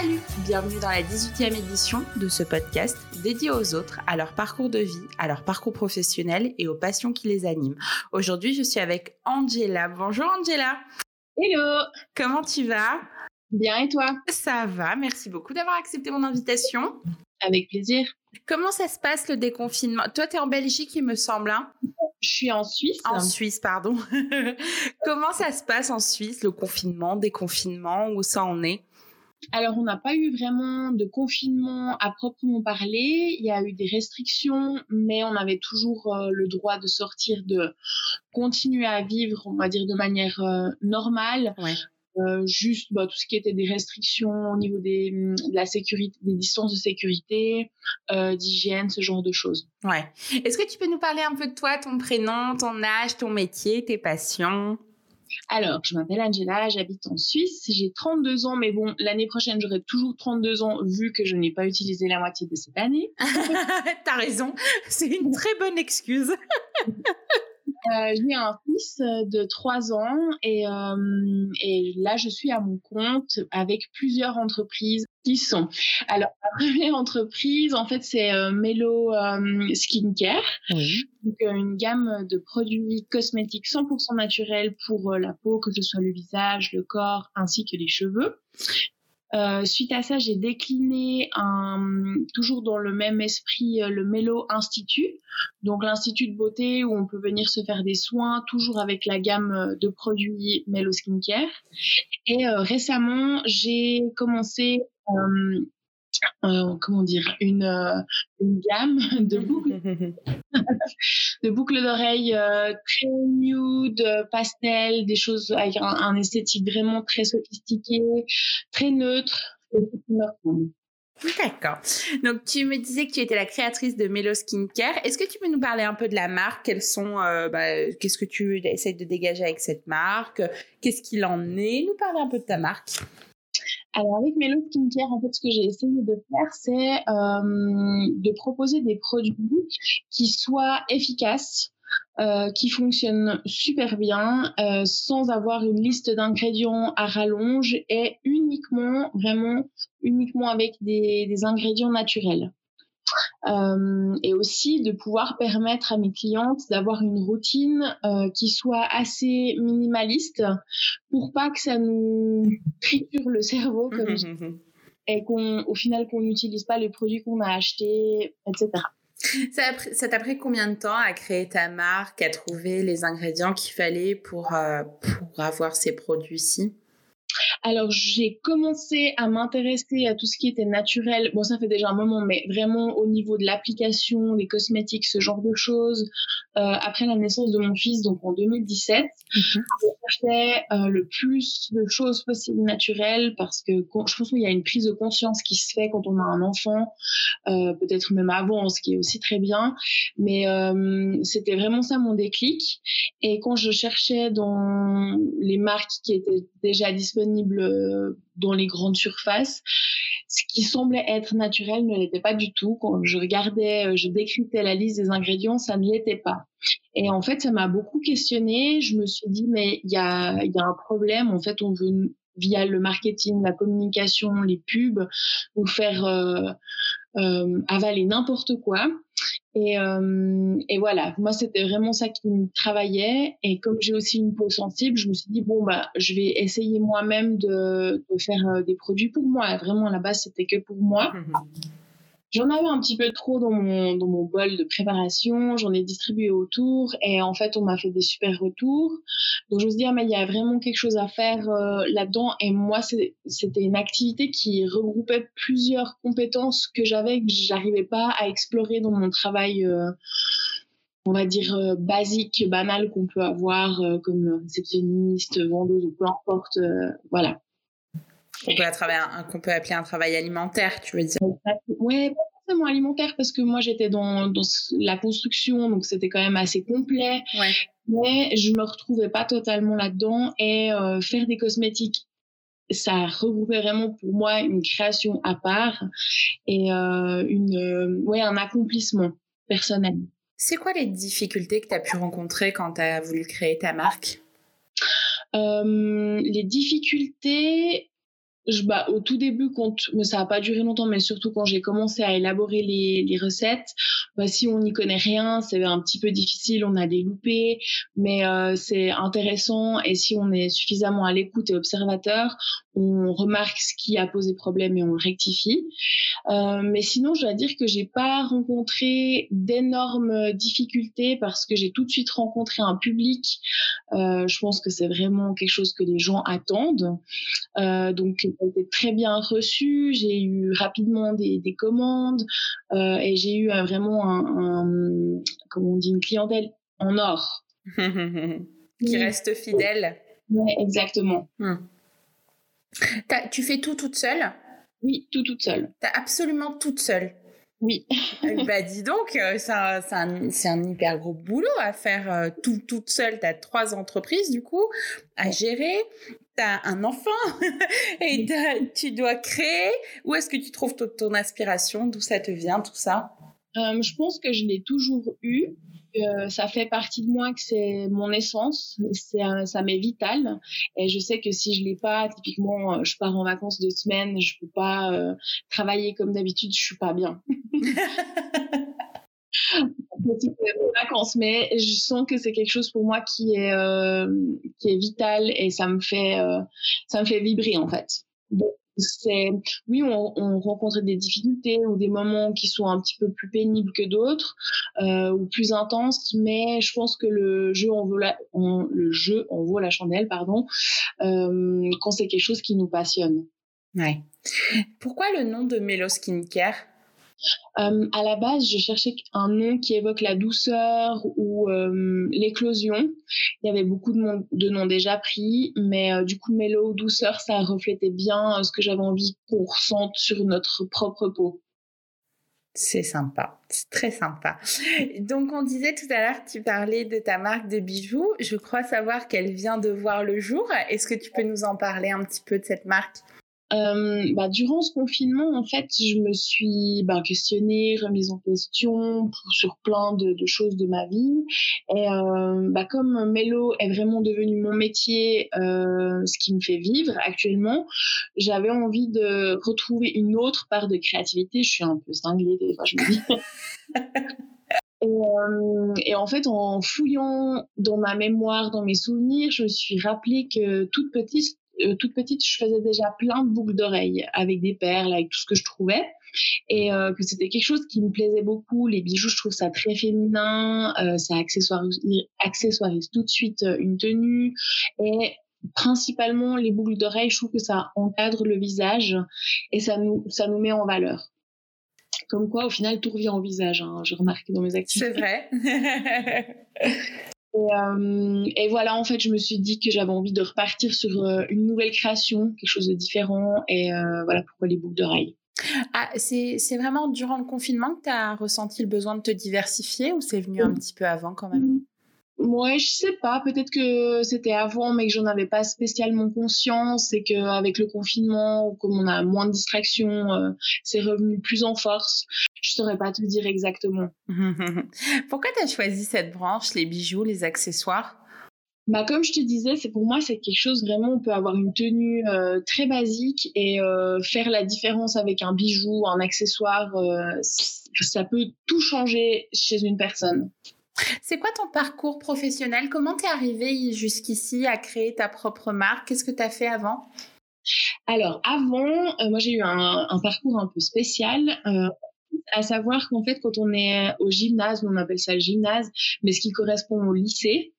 Salut Bienvenue dans la 18e édition de ce podcast dédié aux autres, à leur parcours de vie, à leur parcours professionnel et aux passions qui les animent. Aujourd'hui, je suis avec Angela. Bonjour Angela Hello Comment tu vas? Bien et toi? Ça va, merci beaucoup d'avoir accepté mon invitation. Avec plaisir. Comment ça se passe le déconfinement? Toi, tu es en Belgique, il me semble. Hein? Je suis en Suisse. En Suisse, pardon. Comment ça se passe en Suisse, le confinement, déconfinement, où ça en est? Alors, on n'a pas eu vraiment de confinement à proprement parler. Il y a eu des restrictions, mais on avait toujours euh, le droit de sortir, de continuer à vivre, on va dire, de manière euh, normale. Euh, juste bah, tout ce qui était des restrictions au niveau des, de la sécurité, des distances de sécurité, d'hygiène, ce genre de choses. Ouais. Est-ce que tu peux nous parler un peu de toi, ton prénom, ton âge, ton métier, tes passions? Alors, je m'appelle Angela, j'habite en Suisse, j'ai 32 ans, mais bon, l'année prochaine, j'aurai toujours 32 ans vu que je n'ai pas utilisé la moitié de cette année. T'as raison, c'est une très bonne excuse. Euh, j'ai un fils euh, de 3 ans et, euh, et là, je suis à mon compte avec plusieurs entreprises qui sont. Alors, la première entreprise, en fait, c'est euh, Melo Skincare. Oui. Donc, une gamme de produits cosmétiques 100% naturels pour la peau, que ce soit le visage, le corps, ainsi que les cheveux. Euh, suite à ça, j'ai décliné un, toujours dans le même esprit euh, le Melo Institut, donc l'institut de beauté où on peut venir se faire des soins, toujours avec la gamme euh, de produits Melo Skincare. Et récemment, j'ai commencé euh, comment dire, une, une gamme de boucles, de boucles d'oreilles euh, très nude, pastel, des choses avec un, esthétique vraiment très sophistiqué, très neutre. D'accord. Donc, tu me disais que tu étais la créatrice de Melo Skincare. Est-ce que tu peux nous parler un peu de la marque? Quels sont, euh, bah, qu'est-ce que tu essayes de dégager avec cette marque? Qu'est-ce qu'il en est? Nous parler un peu de ta marque. Alors avec Melo Skincare, en fait, ce que j'ai essayé de faire, c'est euh, de proposer des produits qui soient efficaces, euh, qui fonctionnent super bien, euh, sans avoir une liste d'ingrédients à rallonge et uniquement, vraiment, uniquement avec des, des ingrédients naturels. Euh, et aussi de pouvoir permettre à mes clientes d'avoir une routine euh, qui soit assez minimaliste pour pas que ça nous triture le cerveau comme et qu'on au final qu'on n'utilise pas les produits qu'on a achetés, etc. Ça t'a pris combien de temps à créer ta marque, à trouver les ingrédients qu'il fallait pour, euh, pour avoir ces produits-ci? Alors, j'ai commencé à m'intéresser à tout ce qui était naturel. Bon, ça fait déjà un moment, mais vraiment au niveau de l'application, des cosmétiques, ce genre de choses. Euh, après la naissance de mon fils, donc en 2017, mhm. j'ai fait euh, le plus de choses possibles naturelles parce que je pense qu'il y a une prise de conscience qui se fait quand on a un enfant, euh, peut-être même avant, ce qui est aussi très bien. Mais euh, c'était vraiment ça mon déclic. Et quand je cherchais dans les marques qui étaient déjà disponibles euh, dans les grandes surfaces. Ce qui semblait être naturel ne l'était pas du tout. Quand je regardais, euh, je décryptais la liste des ingrédients, ça ne l'était pas. Et en fait, ça m'a beaucoup questionné. Je me suis dit, mais il y a, y a un problème. En fait, on veut via le marketing, la communication, les pubs, vous faire euh, euh, avaler n'importe quoi. Et, euh, et voilà, moi c'était vraiment ça qui me travaillait. Et comme j'ai aussi une peau sensible, je me suis dit bon bah je vais essayer moi-même de, faire des produits pour moi. Vraiment à la base c'était que pour moi. J'en avais un petit peu trop dans mon, dans mon bol de préparation, j'en ai distribué autour et en fait on m'a fait des super retours. Donc je me suis dit, ah, mais il y a vraiment quelque chose à faire euh, là-dedans et moi c'était une activité qui regroupait plusieurs compétences que j'avais que j'arrivais pas à explorer dans mon travail. Euh, on va dire euh, basique, banal qu'on peut avoir comme réceptionniste, vendeuse ou peu importe, voilà. Peut, qu'on peut appeler un travail alimentaire, tu veux dire Oui, pas forcément alimentaire parce que moi j'étais dans, dans, la construction, donc c'était quand même assez complet. Ouais. Mais je me retrouvais pas totalement là-dedans et euh, faire des cosmétiques, ça regroupait vraiment pour moi une création à part et euh, une, euh, ouais, un accomplissement personnel. C'est quoi les difficultés que tu as pu rencontrer quand tu as voulu créer ta marque? Les difficultés, je, bah, au tout début, quand, mais ça n'a pas duré longtemps, mais surtout quand j'ai commencé à élaborer les, les recettes, bah, si on n'y connaît rien, c'est un petit peu difficile, on a des loupés, mais euh, c'est intéressant et si on est suffisamment à l'écoute et observateur, on remarque ce qui a posé problème et on le rectifie. Euh, mais sinon, je dois dire que j'ai pas rencontré d'énormes difficultés parce que j'ai tout de suite rencontré un public. Euh, je pense que c'est vraiment quelque chose que les gens attendent. Euh, donc, ça a été très bien reçu. J'ai eu rapidement des, des commandes et j'ai eu vraiment un, un, comment on dit, une clientèle en or. Qui reste fidèle. Ouais, exactement. Hmm. Tu fais tout toute seule? Oui, tout toute seule. T'as absolument toute seule? Oui. bah dis donc, euh, c'est un, un, hyper gros boulot à faire euh, tout, toute seule. T'as trois entreprises du coup à gérer. T'as un enfant et tu dois créer. Où est-ce que tu trouves ton, inspiration D'où ça te vient tout ça? Euh, Je pense que je l'ai toujours eu. Euh, ça fait partie de moi que c'est mon essence, c'est ça m'est vital et je sais que si je l'ai pas, typiquement, euh, je pars en vacances deux semaines, je peux pas euh, travailler comme d'habitude, je suis pas bien. vacances, mais je sens que c'est quelque chose pour moi qui est qui est vital et ça me fait ça me fait vibrer en fait. Donc, oui on, on, rencontre des difficultés ou des moments qui sont un petit peu plus pénibles que d'autres euh, ou plus intenses mais je pense que le jeu en vaut la, le jeu vaut la chandelle pardon euh, quand c'est quelque chose qui nous passionne. Pourquoi le nom de Melo Skincare? Euh, à la base, je cherchais un nom qui évoque la douceur ou euh, l'éclosion. Il y avait beaucoup de, noms déjà pris, mais euh, du coup, mélo, douceur, ça reflétait bien ce que j'avais envie qu'on ressente sur notre propre peau. C'est sympa, c'est très sympa. Donc on disait tout à l'heure, tu parlais de ta marque de bijoux. Je crois savoir qu'elle vient de voir le jour. Est-ce que tu peux nous en parler un petit peu de cette marque? Euh, bah, durant ce confinement, en fait, je me suis bah, questionnée, remise en question pour, sur plein de, de, choses de ma vie. Et euh, bah, comme Mélo est vraiment devenu mon métier, euh, ce qui me fait vivre actuellement, j'avais envie de retrouver une autre part de créativité. Je suis un peu cinglée des fois, je me dis. Et, euh, et, en fait, en fouillant dans ma mémoire, dans mes souvenirs, je me suis rappelé que toute petite, euh, toute petite, je faisais déjà plein de boucles d'oreilles avec des perles, avec tout ce que je trouvais. Et euh, que c'était quelque chose qui me plaisait beaucoup. Les bijoux, je trouve ça très féminin. Euh, ça accessoirise, accessoirise tout de suite euh, une tenue. Et principalement, les boucles d'oreilles, je trouve que ça encadre le visage et ça nous, ça nous met en valeur. Comme quoi, au final, tout revient au visage. Hein, je remarque dans mes activités. C'est vrai. Et, euh, et, voilà, en fait, je me suis dit que j'avais envie de repartir sur euh, une nouvelle création, quelque chose de différent. Et euh, voilà pourquoi les boucles d'oreilles. Ah, c'est vraiment durant le confinement que tu as ressenti le besoin de te diversifier ou c'est venu un petit peu avant quand même? Moi, je sais pas. Peut-être que c'était avant, mais que j'en avais pas spécialement conscience et qu'avec le confinement, comme on a moins de distractions, euh, c'est revenu plus en force. Je saurais pas te dire exactement. Pourquoi tu as choisi cette branche, les bijoux, les accessoires? Bah, comme je te disais, c'est pour moi c'est quelque chose vraiment. On peut avoir une tenue euh, très basique et euh, faire la différence avec un bijou, un accessoire. Ça peut tout changer chez une personne. C'est quoi ton parcours professionnel? Comment t'es arrivé jusqu'ici à créer ta propre marque? Qu'est-ce que tu as fait avant? Alors, avant, euh, moi j'ai eu un, un, parcours un peu spécial. Euh, à savoir qu'en fait, quand on est au gymnase, on appelle ça le gymnase, mais ce qui correspond au lycée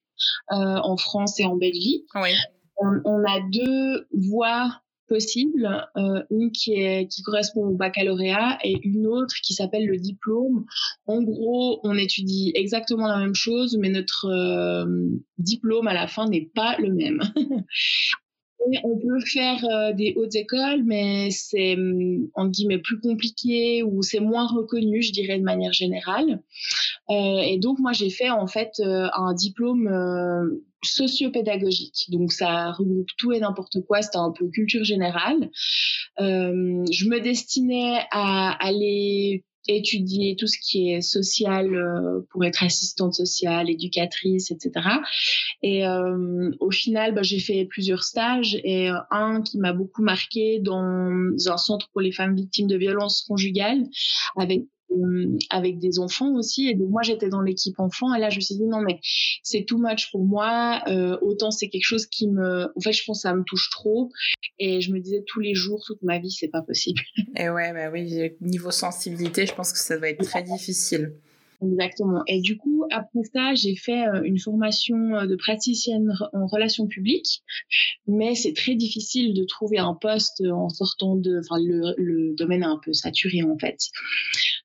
euh, en France et en Belgique, oui. on, on a deux voies possibles, euh, une qui correspond au baccalauréat et une autre qui s'appelle le diplôme. En gros, on étudie exactement la même chose, mais notre euh, diplôme à la fin n'est pas le même. on peut faire euh, des hautes écoles, mais c'est en guillemets plus compliqué ou c'est moins reconnu, je dirais de manière générale. Euh, et donc moi j'ai fait en fait euh, un diplôme euh, sociopédagogique. Donc ça regroupe tout et n'importe quoi, c'était un peu culture générale. Je me destinais à aller étudié tout ce qui est social euh, pour être assistante sociale, éducatrice, etc. Et euh, au final, bah, j'ai fait plusieurs stages et euh, un qui m'a beaucoup marqué dans un centre pour les femmes victimes de violences conjugales avec euh, avec des enfants aussi. Et donc moi, j'étais dans l'équipe enfant. Et là, je me suis dit, non, mais c'est too much pour moi. Euh, autant c'est quelque chose qui me... En fait, je pense que ça me touche trop. Et je me disais, tous les jours, toute ma vie, c'est pas possible. Et ouais, bah oui, niveau sensibilité, je pense que ça doit être très difficile. Exactement. Et du coup, après ça, j'ai fait euh, une formation de praticienne en relations publiques, mais c'est très difficile de trouver un poste en sortant de, enfin, le, le domaine est un peu saturé en fait.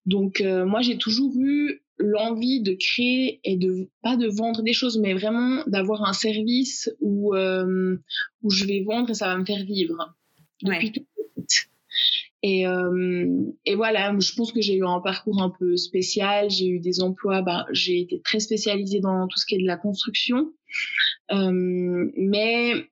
Donc, euh, moi, j'ai toujours eu l'envie de créer et de pas de vendre des choses, mais vraiment d'avoir un service où où je vais vendre et ça va me faire vivre. Depuis tout et, euh, et voilà, je pense que j'ai eu un parcours un peu spécial. J'ai eu des emplois, bah, j'ai été très spécialisée dans tout ce qui est de la construction. Euh, mais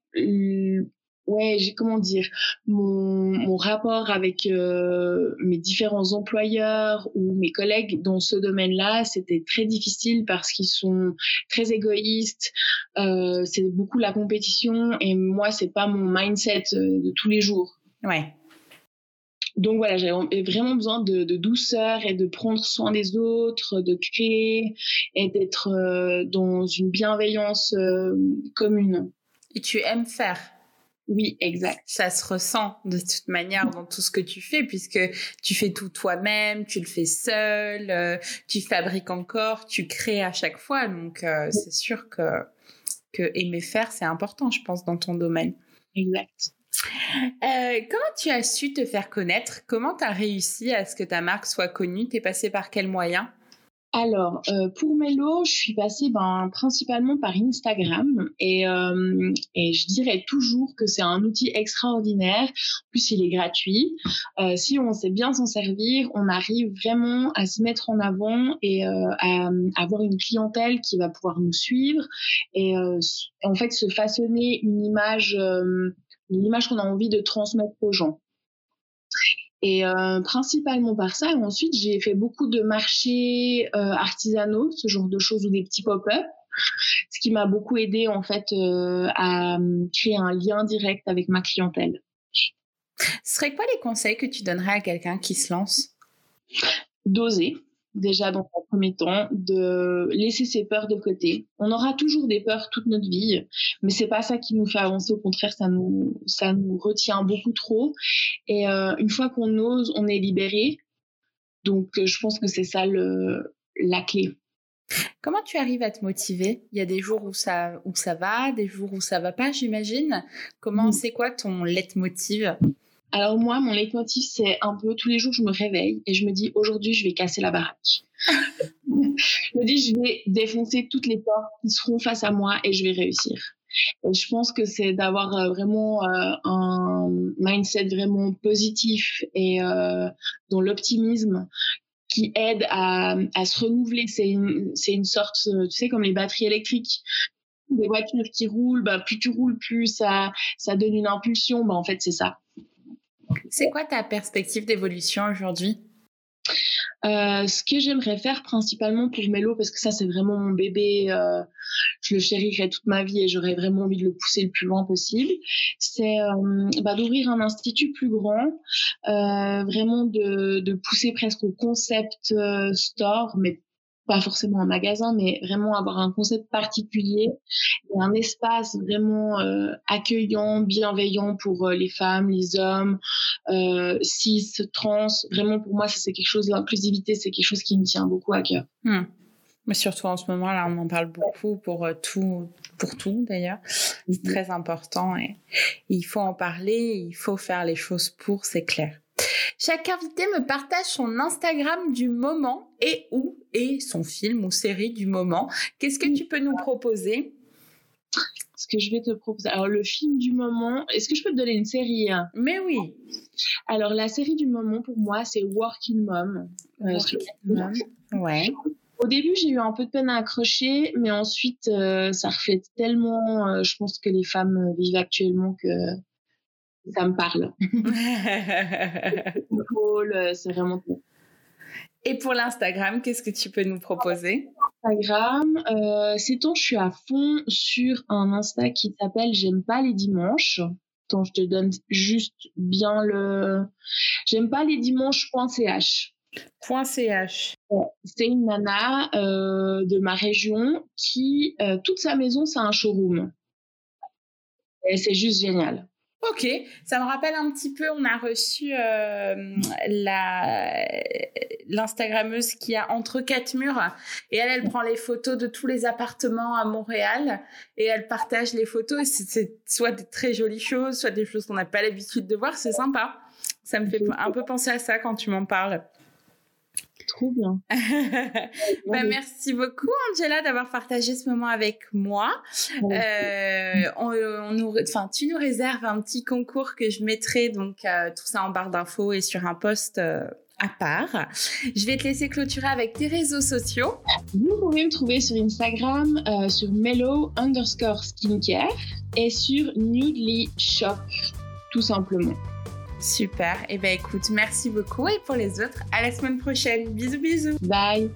ouais, j'ai comment dire, mon, mon rapport avec euh, mes différents employeurs ou mes collègues dans ce domaine-là, c'était très difficile parce qu'ils sont très égoïstes. Euh, c'est beaucoup la compétition et moi, c'est pas mon mindset euh, de tous les jours. Ouais. Donc voilà, j'avais vraiment besoin de, de, douceur et de prendre soin des autres, de créer et d'être euh, dans une bienveillance commune. Et tu aimes faire? Oui, exact. Ça se ressent de toute manière dans tout ce que tu fais, puisque tu fais tout toi-même, tu le fais seul, euh, tu fabriques encore, tu crées à chaque fois. Donc, c'est sûr que, que aimer faire, c'est important, je pense, dans ton domaine. Exact. Euh, comment tu as su te faire connaître? Comment tu as réussi à ce que ta marque soit connue? Tu es passé par quels moyens? Alors, euh, pour Mello, je suis passée ben, principalement par Instagram et, euh, et je dirais toujours que c'est un outil extraordinaire. En plus, il est gratuit. Euh, si on sait bien s'en servir, on arrive vraiment à se mettre en avant et euh, à, à, avoir une clientèle qui va pouvoir nous suivre et en fait se façonner une image l'image qu'on a envie de transmettre aux gens. Et euh, principalement par ça. Et ensuite, j'ai fait beaucoup de marchés euh, artisanaux, ce genre de choses, ou des petits pop-up, ce qui m'a beaucoup aidé en fait euh, à créer un lien direct avec ma clientèle. Ce serait quoi les conseils que tu donnerais à quelqu'un qui se lance? D'oser déjà dans un premier temps, de laisser ses peurs de côté. On aura toujours des peurs toute notre vie, mais c'est pas ça qui nous fait avancer. Au contraire, ça nous, ça nous retient beaucoup trop. Et euh, une fois qu'on ose, on est libéré. Donc, euh, je pense que c'est ça le, la clé. Comment tu arrives à te motiver? Il y a des jours où ça, où ça va, des jours où ça va pas, j'imagine. Comment, c'est quoi ton leitmotiv? Alors moi, mon leitmotiv, c'est un peu tous les jours, je me réveille et je me dis aujourd'hui, je vais casser la baraque. je me dis, je vais défoncer toutes les portes qui seront face à moi et je vais réussir. Et je pense que c'est d'avoir euh, vraiment euh, un mindset vraiment positif et euh, dans l'optimisme qui aide à, à se renouveler. C'est une, c'est une sorte, tu sais, comme les batteries électriques des voitures qui roulent, bah, plus tu roules, plus ça, ça donne une impulsion. Bah, en fait, c'est ça. C'est quoi ta perspective d'évolution aujourd'hui? Euh, ce que j'aimerais faire principalement pour Mélo, parce que ça c'est vraiment mon bébé, euh, je le chérirai toute ma vie et j'aurais vraiment envie de le pousser le plus loin possible, c'est euh, bah, d'ouvrir un institut plus grand, vraiment de, de, pousser presque au concept store, mais pas forcément un magasin, mais vraiment avoir un concept particulier et un espace vraiment euh, accueillant, bienveillant pour euh, les femmes, les hommes, euh, cis, trans. Vraiment, pour moi, ça c'est quelque chose, l'inclusivité, c'est quelque chose qui me tient beaucoup à cœur. Hmm. Mais surtout en ce moment, là, on en parle beaucoup pour tout, pour tout d'ailleurs. C'est mm-hmm. très important et il faut en parler, il faut faire les choses pour, c'est clair. Chaque invité me partage son Instagram du moment et où est son film ou série du moment. Qu'est-ce que tu peux nous proposer? Ce que je vais te proposer. Alors, le film du moment, est-ce que je peux te donner une série hein? Mais oui. Alors, la série du moment pour moi, c'est Working Mom. Euh, Working Mom. Ouais. Au début, j'ai eu un peu de peine à accrocher, mais ensuite, euh, ça reflète tellement, euh, je pense, que les femmes vivent actuellement que ça me parle. c'est vraiment Et pour l'Instagram, qu'est-ce que tu peux nous proposer? Instagram, euh, c'est ton, je suis à fond sur un Insta qui s'appelle J'aime pas les dimanches. Attends, je te donne juste bien le. J'aime pas les dimanches.ch. .ch. C'est une nana euh, de ma région qui, euh, toute sa maison, c'est un showroom. Et c'est juste génial. Ok, ça me rappelle un petit peu, on a reçu euh, la l'Instagrammeuse qui a entre quatre murs et elle, elle prend les photos de tous les appartements à Montréal et elle partage les photos. C'est soit des très jolies choses, soit des choses qu'on n'a pas l'habitude de voir. C'est sympa. Ça me fait un peu penser à ça quand tu m'en parles. Trop bien. bah, merci beaucoup, Angela, d'avoir partagé ce moment avec moi. Euh, on, nous, enfin, tu nous réserves un petit concours que je mettrai, donc euh, tout ça en barre d'infos et sur un post. Euh, à part. Je vais te laisser clôturer avec tes réseaux sociaux. Vous pouvez me trouver sur Instagram sur mellow underscore skincare et sur Nudely Shop, tout simplement. Super. Et eh ben écoute, merci beaucoup. Et pour les autres, à la semaine prochaine. Bisous, bisous. Bye.